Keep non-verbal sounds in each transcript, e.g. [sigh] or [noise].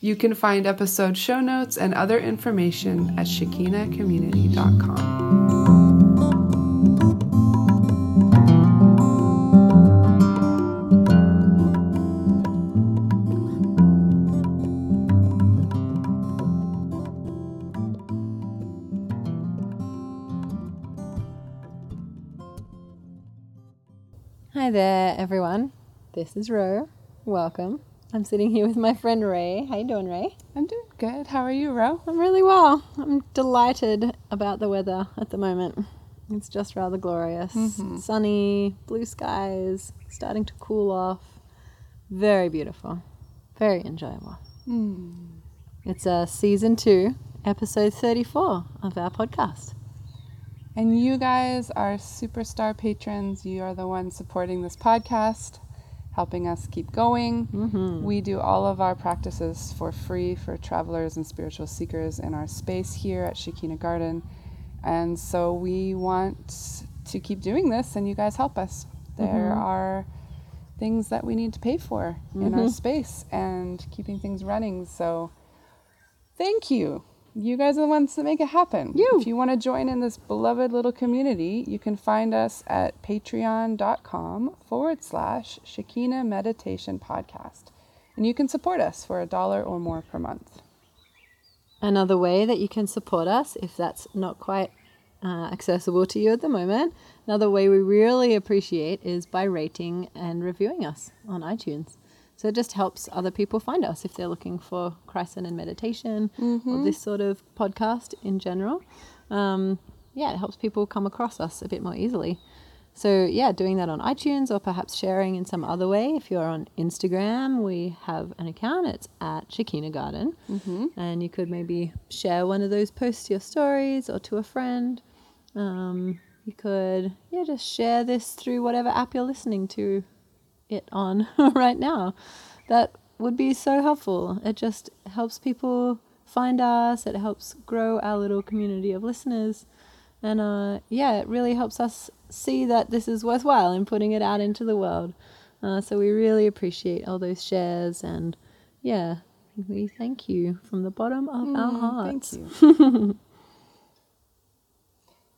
You can find episode show notes and other information at shekinahcommunity.com. Hi there, everyone. This is Ro. Welcome. I'm sitting here with my friend Ray. How you doing, Ray? I'm doing good. How are you, Ro? I'm really well. I'm delighted about the weather at the moment. It's just rather glorious. Sunny, blue skies, starting to cool off. Very beautiful. Very enjoyable. It's uh, season two, episode 34 of our podcast. And you guys are superstar patrons. You are the ones supporting this podcast, helping us keep going. Mm-hmm. We do all of our practices for free for travelers and spiritual seekers in our space here at Shekinah Garden. And so we want to keep doing this, and you guys help us. There are things that we need to pay for in our space and keeping things running. So thank you. You guys are the ones that make it happen. You. If you want to join in this beloved little community, you can find us at patreon.com forward slash Shekinah Meditation Podcast. And you can support us for a dollar or more per month. Another way that you can support us, if that's not quite uh, accessible to you at the moment, another way we really appreciate is by rating and reviewing us on iTunes. So it just helps other people find us if they're looking for Christ and meditation or this sort of podcast in general. Um, yeah, it helps people come across us a bit more easily. So, yeah, doing that on iTunes or perhaps sharing in some other way. If you're on Instagram, we have an account. It's at Shekinah Garden. And you could maybe share one of those posts to your stories or to a friend. Um, you could, yeah, just share this through whatever app you're listening to it on [laughs] right now. That would be so helpful. It just helps people find us, it helps grow our little community of listeners. And uh, yeah, it really helps us see that this is worthwhile in putting it out into the world. Uh, so we really appreciate all those shares and yeah, we thank you from the bottom of our hearts. Thank you. [laughs]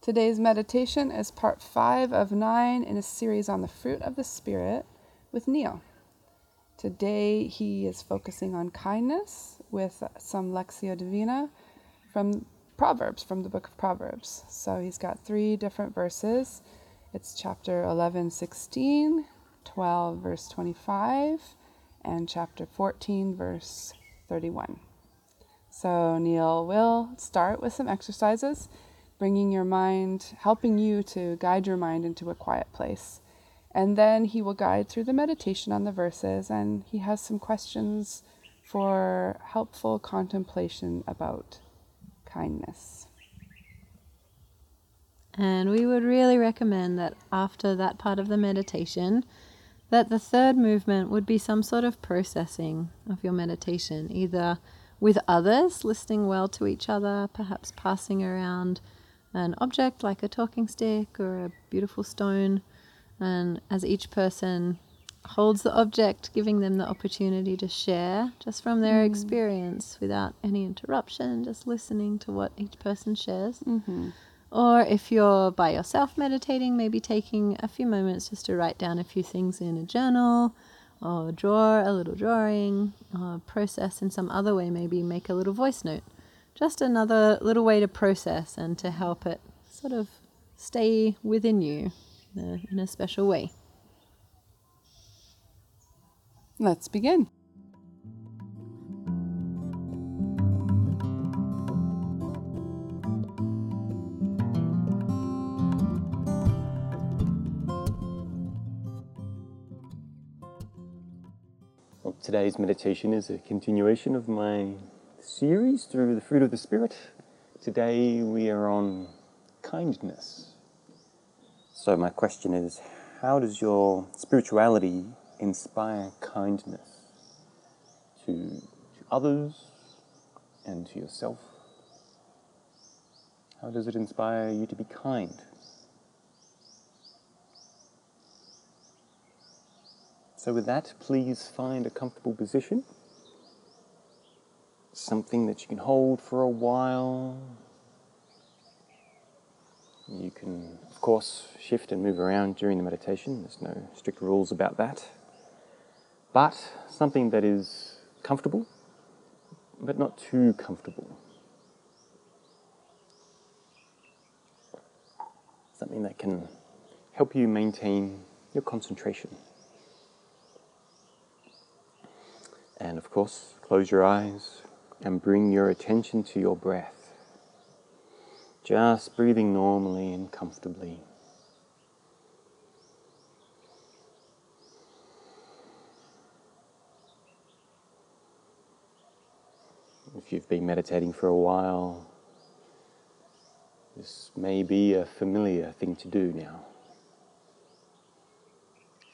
Today's meditation is part five of nine in a series on the fruit of the Spirit with Neil. Today he is focusing on kindness with some Lectio Divina from Proverbs, from the book of Proverbs. So he's got three different verses. It's chapter 11, 16, 12, verse 25, and chapter 14, verse 31. So Neil will start with some exercises, bringing your mind, helping you to guide your mind into a quiet place. And then he will guide through the meditation on the verses, and he has some questions for helpful contemplation about kindness. And we would really recommend that after that part of the meditation, that the third movement would be some sort of processing of your meditation, either with others, listening well to each other, perhaps passing around an object like a talking stick or a beautiful stone, and as each person holds the object, giving them the opportunity to share just from their mm-hmm. experience without any interruption, just listening to what each person shares. Mm-hmm. Or if you're by yourself meditating, maybe taking a few moments just to write down a few things in a journal or draw a little drawing or process in some other way, maybe make a little voice note. Just another little way to process and to help it sort of stay within you uh, in a special way. Let's begin. Well, today's meditation is a continuation of my series through the fruit of the Spirit, Today we are on kindness. So, my question is how does your spirituality inspire kindness to, to others and to yourself? How does it inspire you to be kind? So, with that, please find a comfortable position. Something that you can hold for a while. You can, of course, shift and move around during the meditation. There's no strict rules about that. But something that is comfortable, but not too comfortable. Something that can help you maintain your concentration. And of course, close your eyes and bring your attention to your breath. Just breathing normally and comfortably. If you've been meditating for a while, this may be a familiar thing to do now.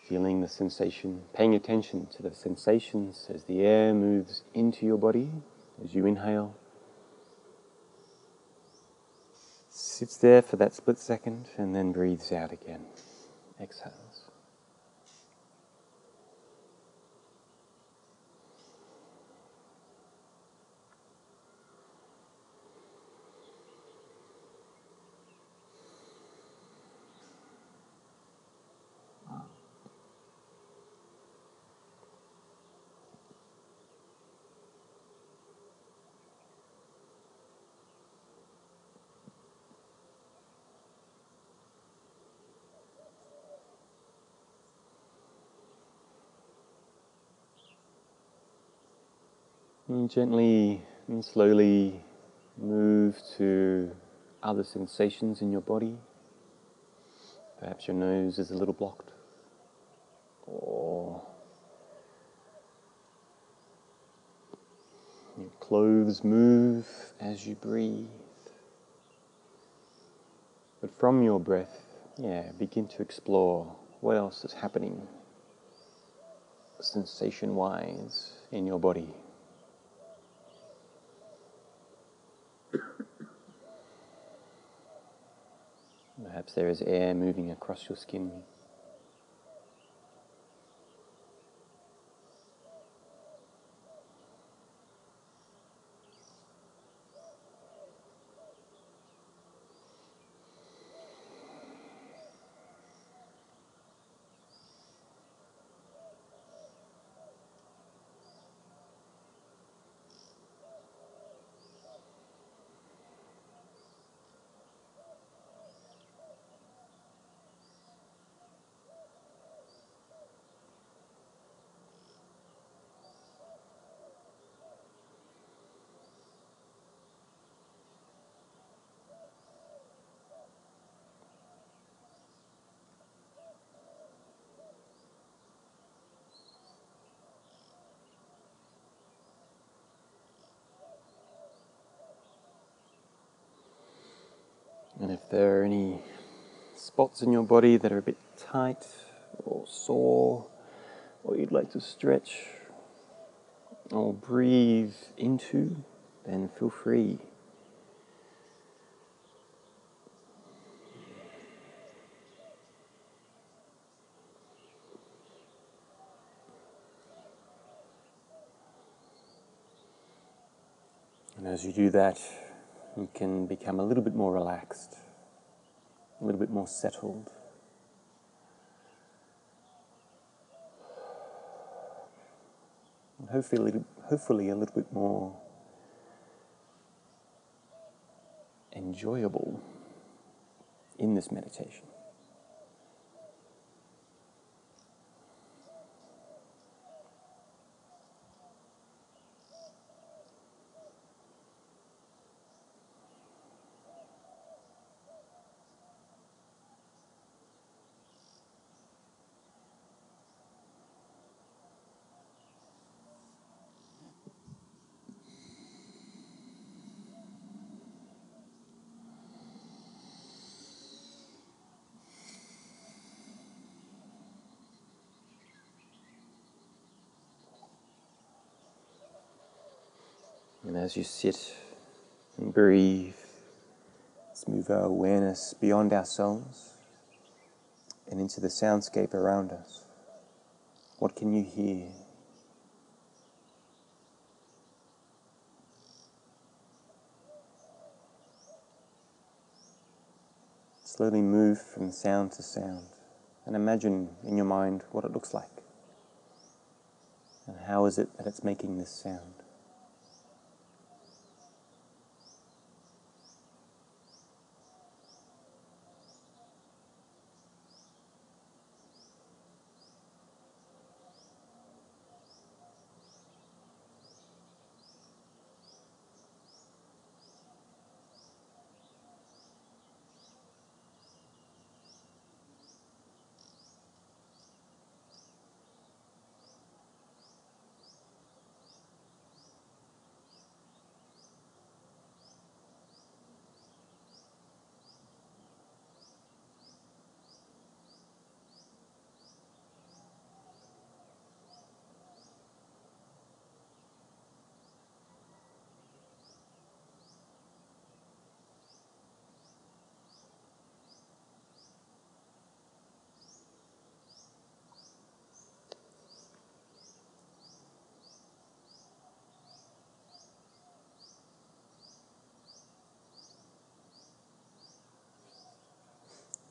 Feeling the sensation, paying attention to the sensations as the air moves into your body as you inhale. Sits there for that split second and then breathes out again. Exhales. And gently and slowly move to other sensations in your body. Perhaps your nose is a little blocked, or your clothes move as you breathe. But from your breath, yeah, begin to explore what else is happening sensation wise in your body. Perhaps there is air moving across your skin. And if there are any spots in your body that are a bit tight or sore, or you'd like to stretch or breathe into, then feel free. And as you do that, you can become a little bit more relaxed, a little bit more settled. And hopefully, hopefully a little bit more enjoyable in this meditation. And as you sit and breathe, let's move our awareness beyond ourselves and into the soundscape around us. What can you hear? Slowly move from sound to sound and imagine in your mind what it looks like. And how is it that it's making this sound?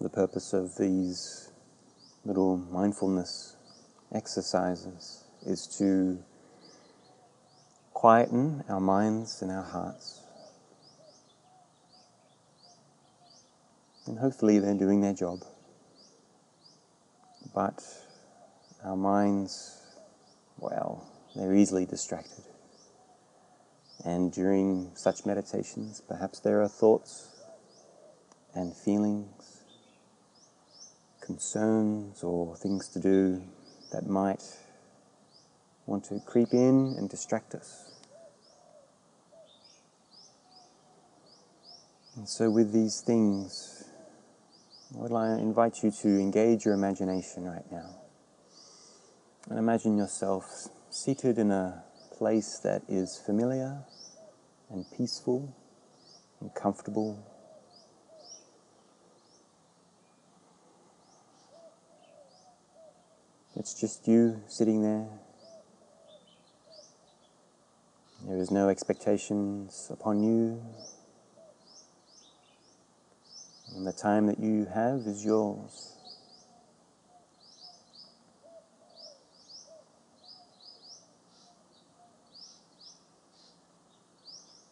The purpose of these little mindfulness exercises is to quieten our minds and our hearts. And hopefully they're doing their job. But our minds, well, they're easily distracted. And during such meditations, perhaps there are thoughts and feelings concerns or things to do that might want to creep in and distract us. And so, with these things, I would invite you to engage your imagination right now. And imagine yourself seated in a place that is familiar and peaceful and comfortable It's just you sitting there. There is no expectations upon you. And the time that you have is yours.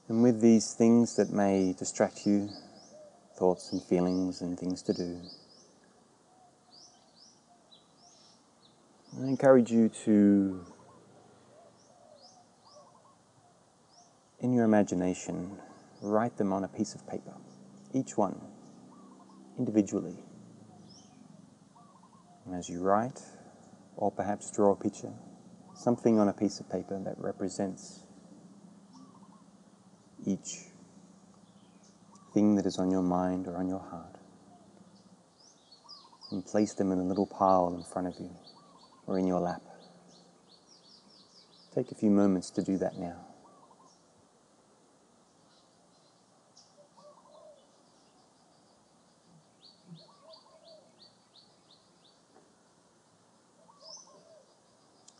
And with these things that may distract you, thoughts and feelings and things to do, I encourage you to, in your imagination, write them on a piece of paper, each one, individually. And as you write, or perhaps draw a picture, something on a piece of paper that represents each thing that is on your mind or on your heart, and place them in a little pile in front of you or in your lap. Take a few moments to do that now.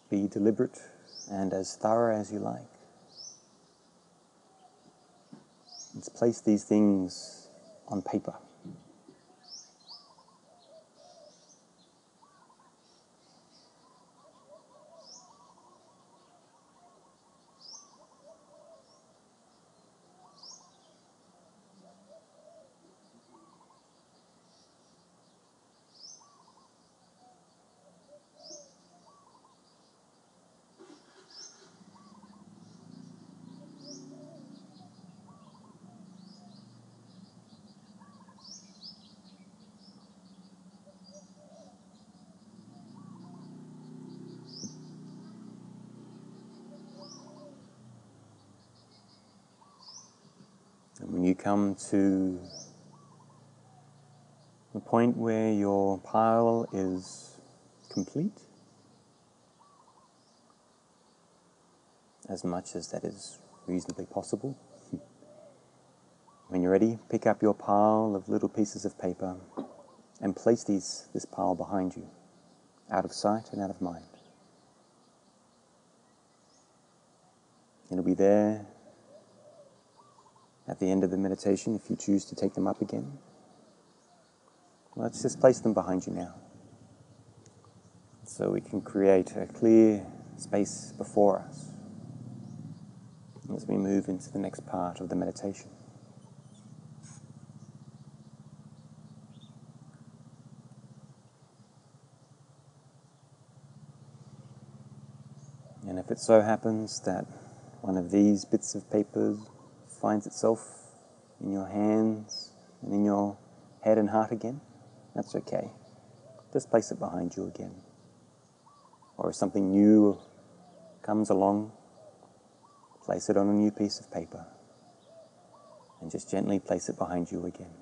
Be deliberate and as thorough as you like. Let's place these things on paper. And when you come to the point where your pile is complete, as much as that is reasonably possible. [laughs] When you're ready, pick up your pile of little pieces of paper and place these, this pile behind you, out of sight and out of mind. It'll be there at the end of the meditation if you choose to take them up again. Let's just place them behind you now. So we can create a clear space before us as we move into the next part of the meditation. And if it so happens that one of these bits of paper finds itself in your hands and in your head and heart again, that's okay. Just place it behind you again. Or if something new comes along, place it on a new piece of paper and just gently place it behind you again.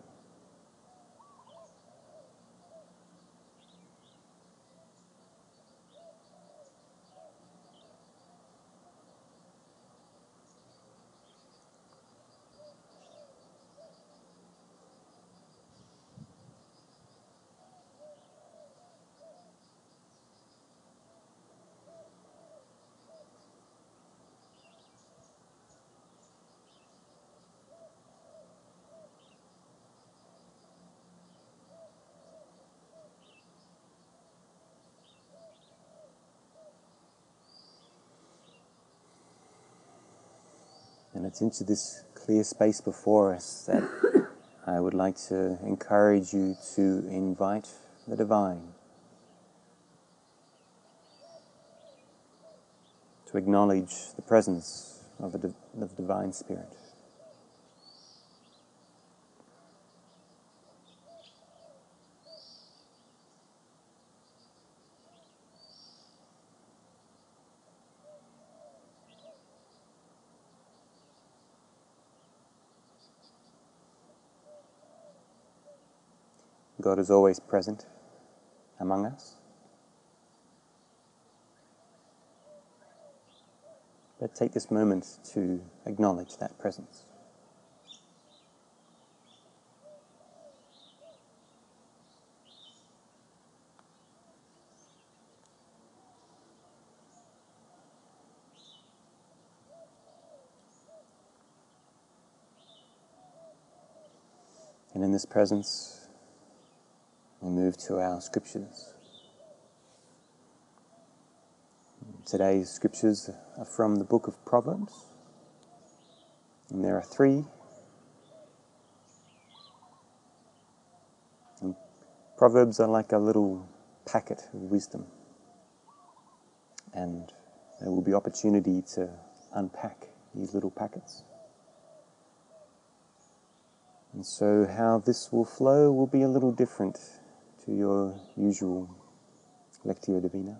Into this clear space before us that I would like to encourage you to invite the divine, to acknowledge the presence of the, of the divine spirit. God is always present among us. But take this moment to acknowledge that presence. And in this presence, we move to our scriptures. Today's scriptures are from the book of Proverbs, and there are three. And Proverbs are like a little packet of wisdom, and there will be opportunity to unpack these little packets. And so, how this will flow will be a little different to your usual Lectio Divina.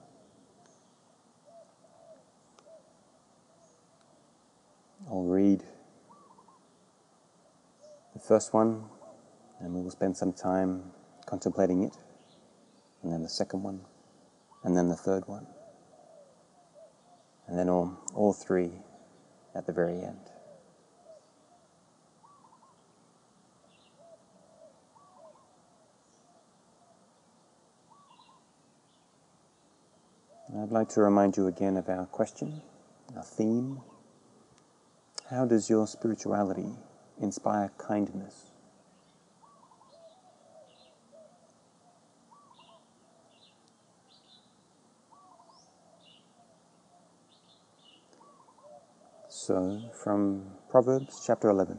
I'll read the first one, and we will spend some time contemplating it, and then the second one, and then the third one, and then all, all three at the very end. I'd like to remind you again of our question, our theme. How does your spirituality inspire kindness? So, from Proverbs chapter 11.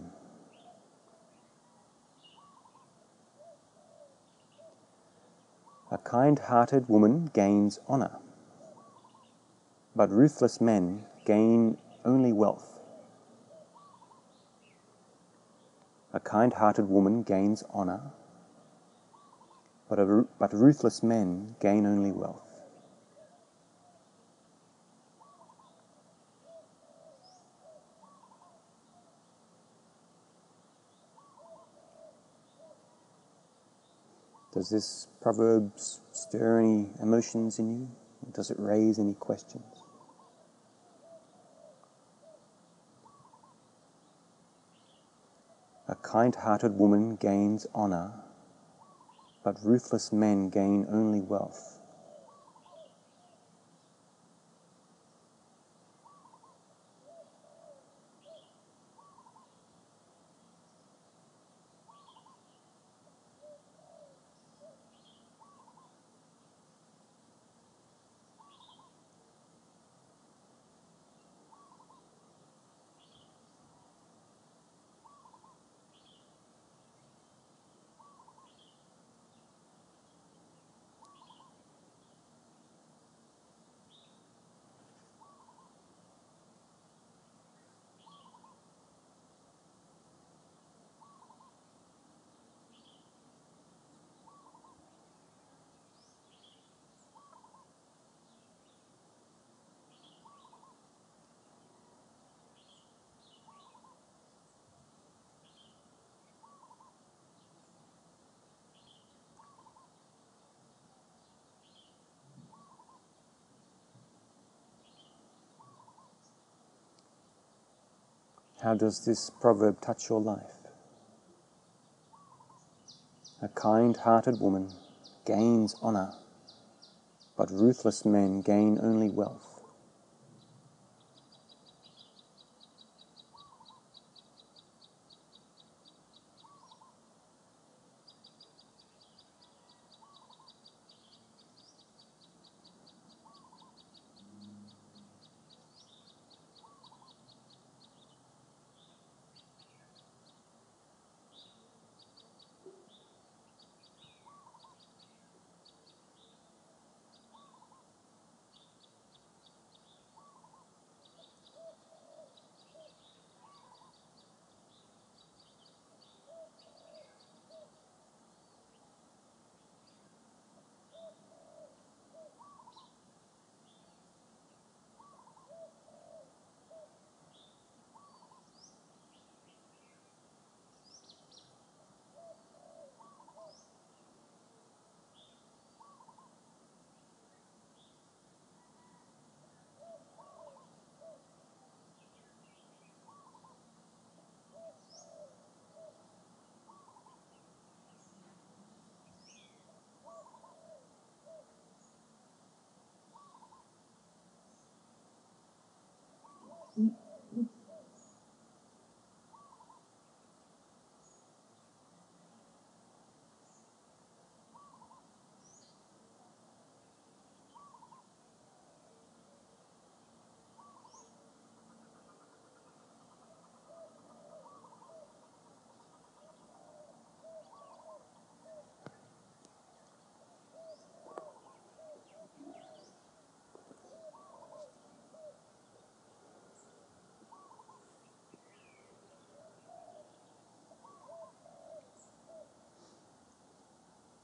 A kind hearted woman gains honor, but ruthless men gain only wealth. A kind hearted woman gains honor, but, but ruthless men gain only wealth. Does this proverb stir any emotions in you? Does it raise any questions? A kind hearted woman gains honor, but ruthless men gain only wealth. How does this proverb touch your life? A kind hearted woman gains honor, but ruthless men gain only wealth.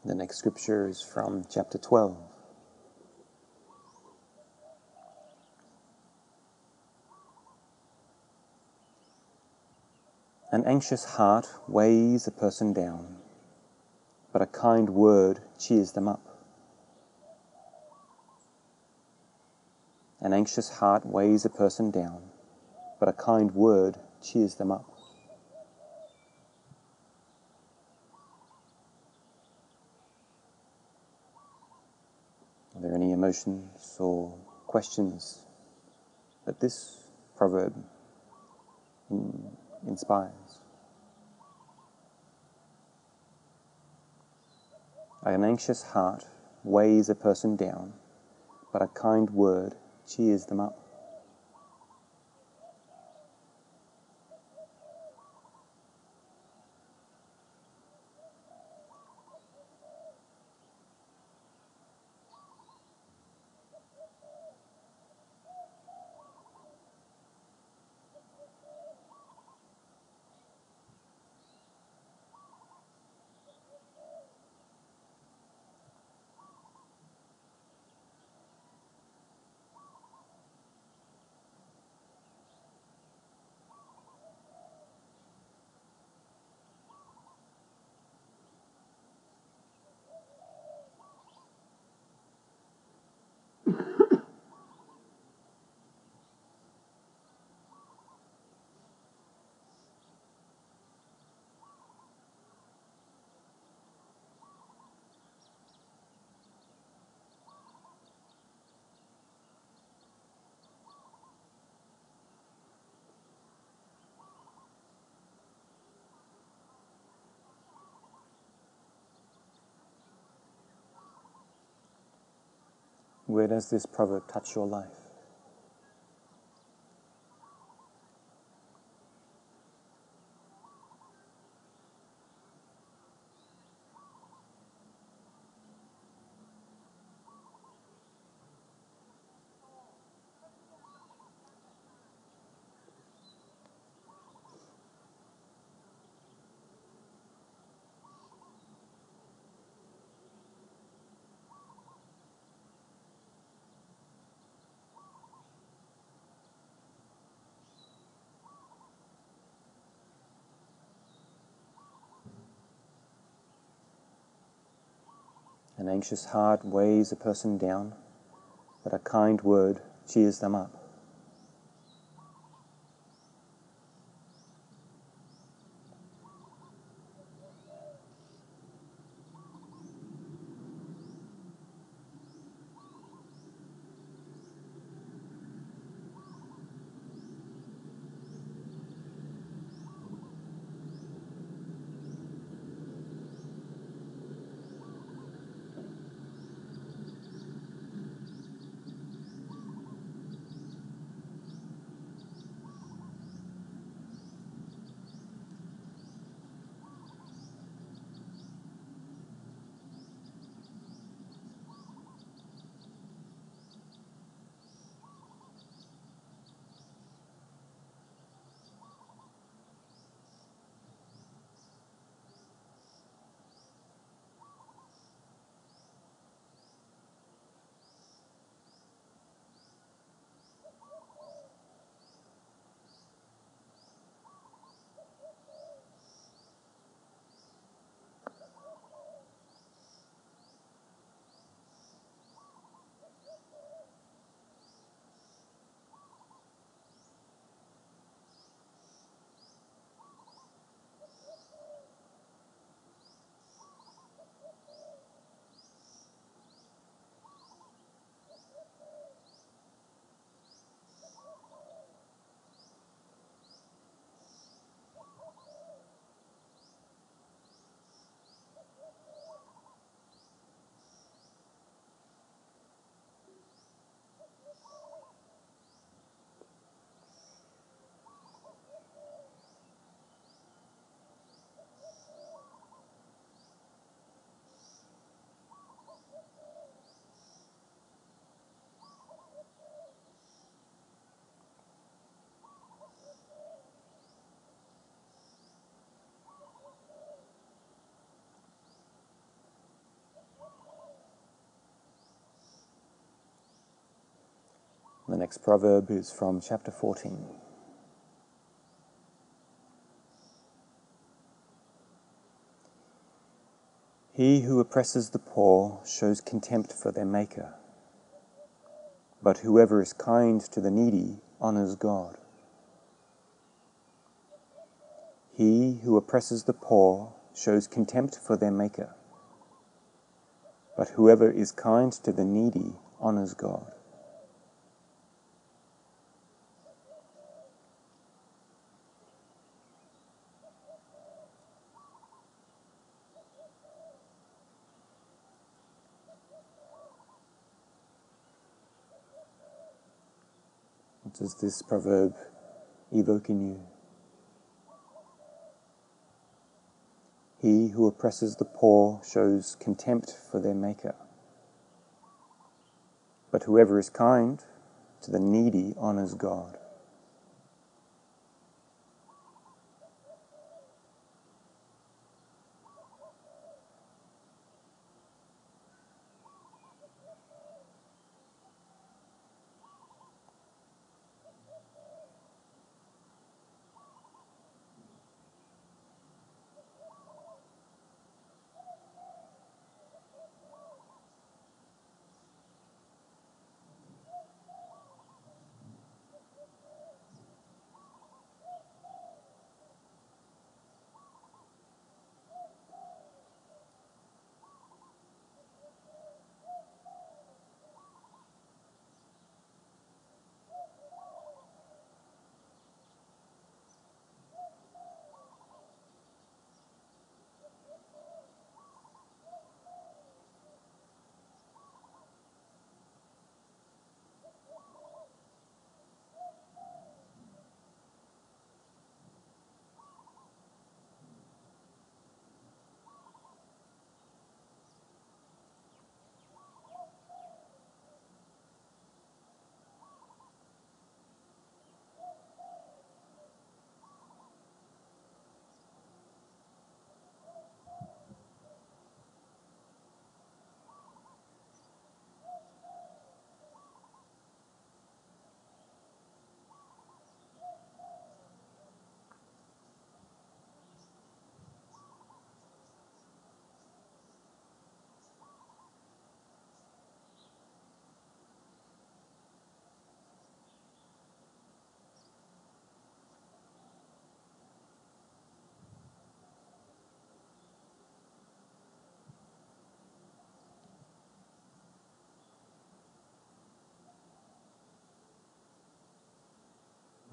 The next scripture is from chapter 12. An anxious heart weighs a person down, but a kind word cheers them up. An anxious heart weighs a person down, but a kind word cheers them up. Are there any emotions or questions that this proverb in- inspires? An anxious heart weighs a person down, but a kind word cheers them up. Where does this proverb touch your life? An anxious heart weighs a person down, but a kind word cheers them up. The next proverb is from chapter 14. He who oppresses the poor shows contempt for their Maker, but whoever is kind to the needy honors God. He who oppresses the poor shows contempt for their Maker, but whoever is kind to the needy honors God. What this proverb evoke in you? He who oppresses the poor shows contempt for their Maker. But whoever is kind to the needy honors God.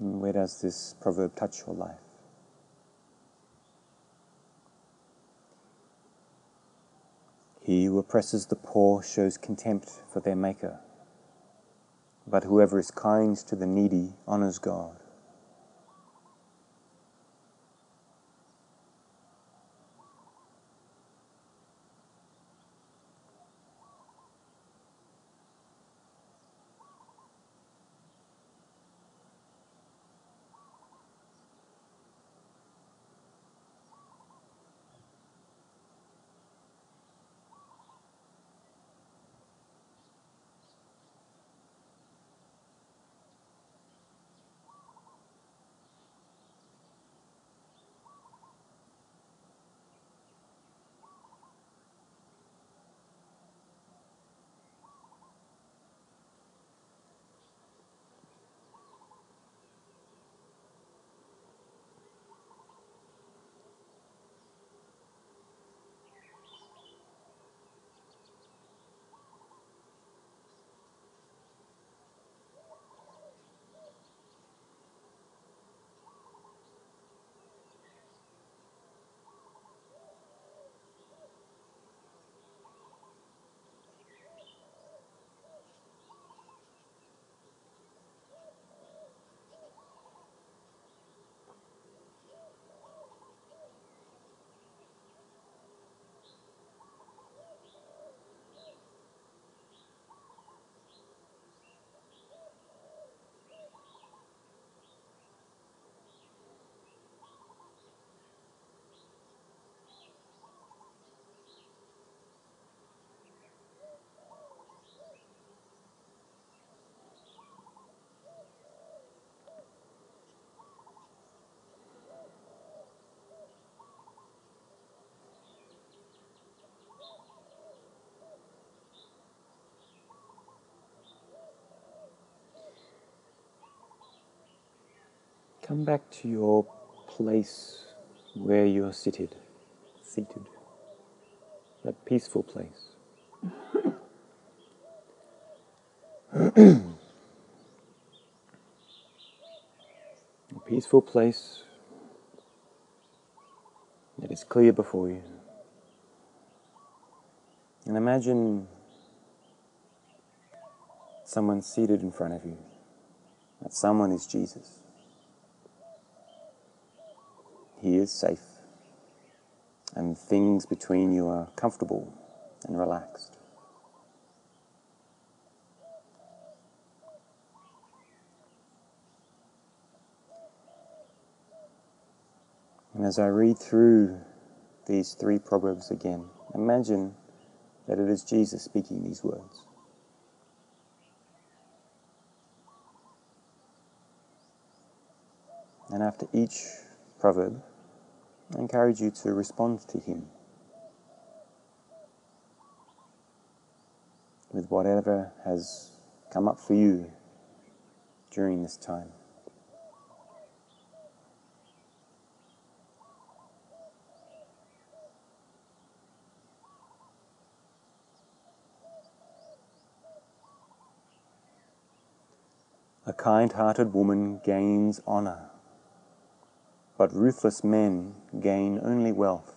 Where does this proverb touch your life? He who oppresses the poor shows contempt for their Maker, but whoever is kind to the needy honors God. Come back to your place where you're seated, seated, that peaceful place. [clears throat] A peaceful place that is clear before you. And imagine someone seated in front of you. That someone is Jesus. He is safe, and things between you are comfortable and relaxed. And as I read through these three proverbs again, imagine that it is Jesus speaking these words. And after each proverb, I encourage you to respond to Him with whatever has come up for you during this time. A kind hearted woman gains honor, but ruthless men gain only wealth.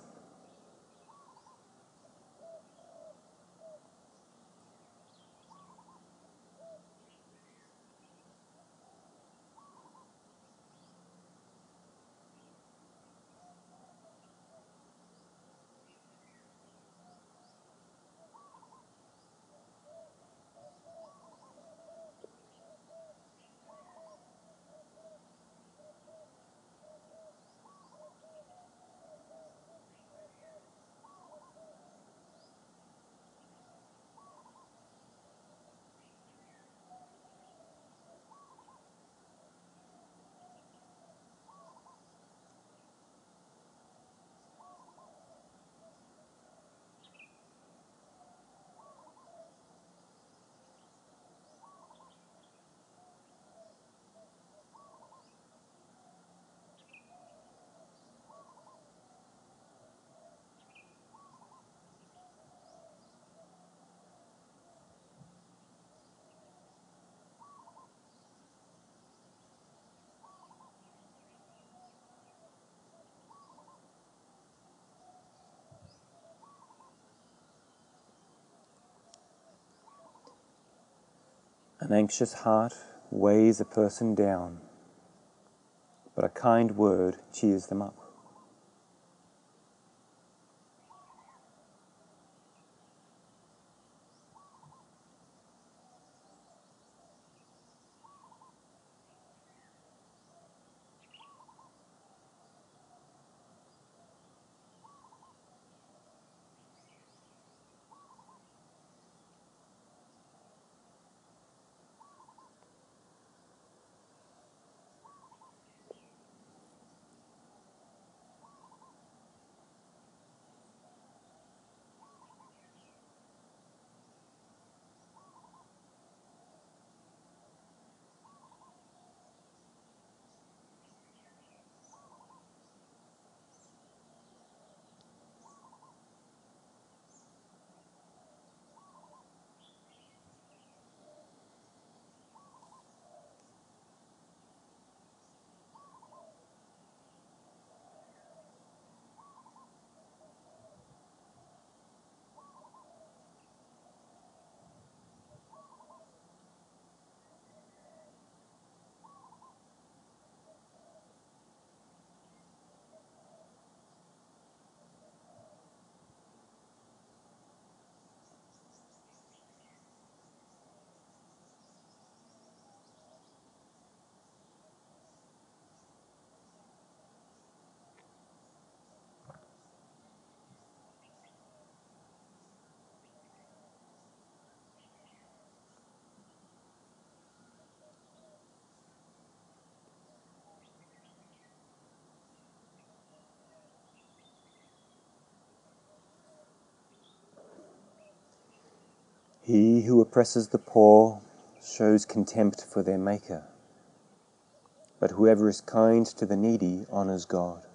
An anxious heart weighs a person down, but a kind word cheers them up. He who oppresses the poor shows contempt for their Maker, but whoever is kind to the needy honors God.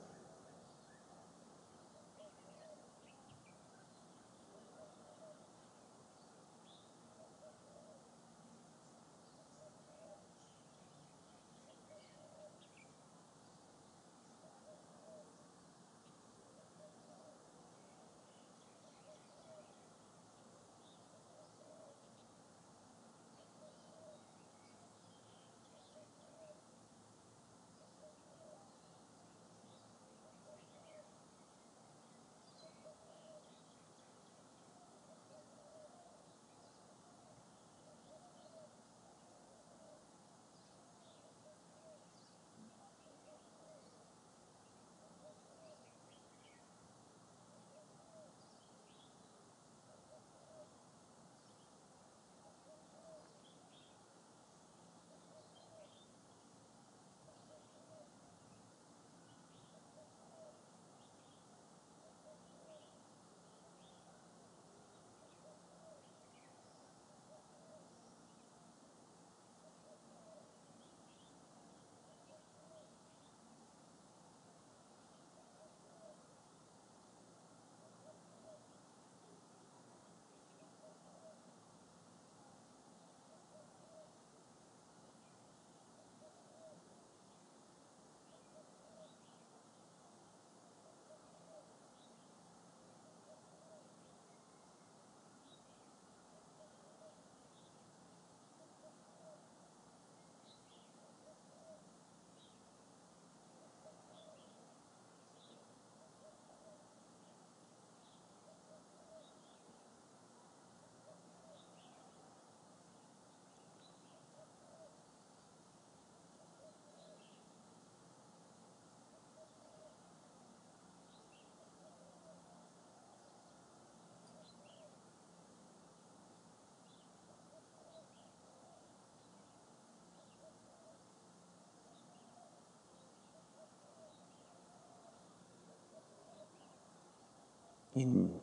In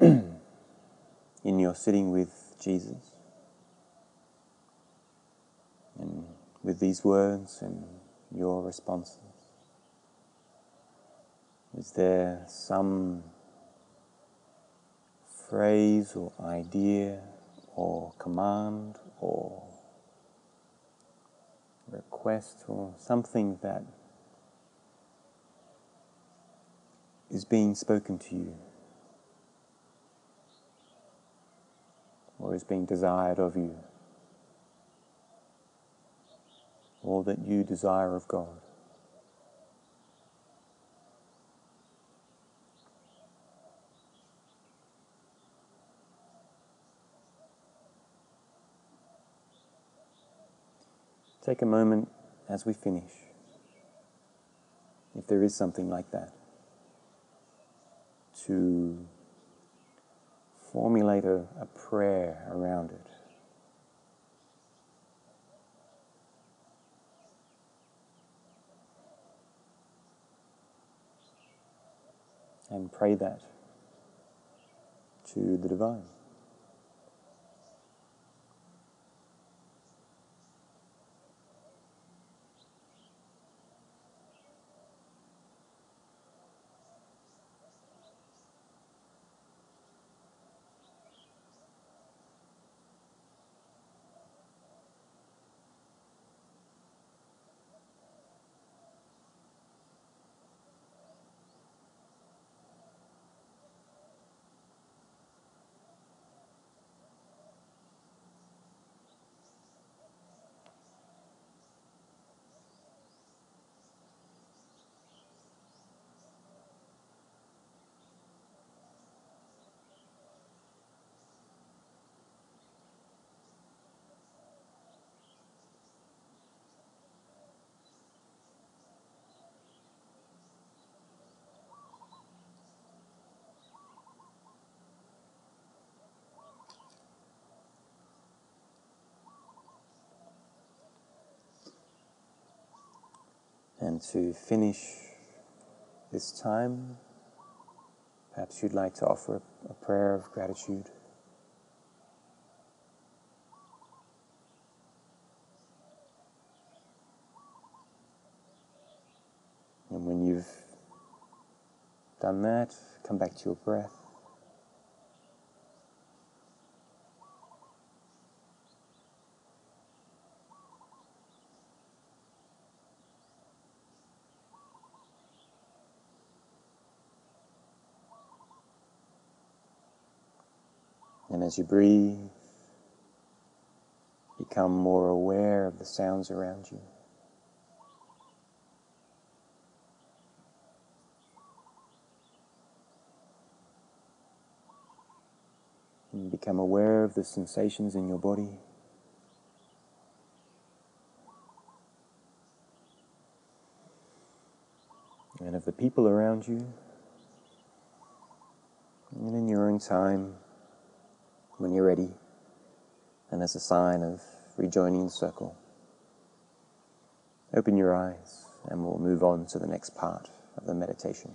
[clears throat] in your sitting with Jesus and with these words and your responses? Is there some phrase or idea or command or request or something that is being spoken to you or is being desired of you or that you desire of God. Take a moment as we finish, if there is something like that, to formulate a, a prayer around it. And pray that to the divine. And to finish this time, perhaps you'd like to offer a prayer of gratitude. And when you've done that, come back to your breath. And as you breathe, become more aware of the sounds around you. And become aware of the sensations in your body. And of the people around you. And in your own time, when you're ready, and as a sign of rejoining the circle, open your eyes and we'll move on to the next part of the meditation.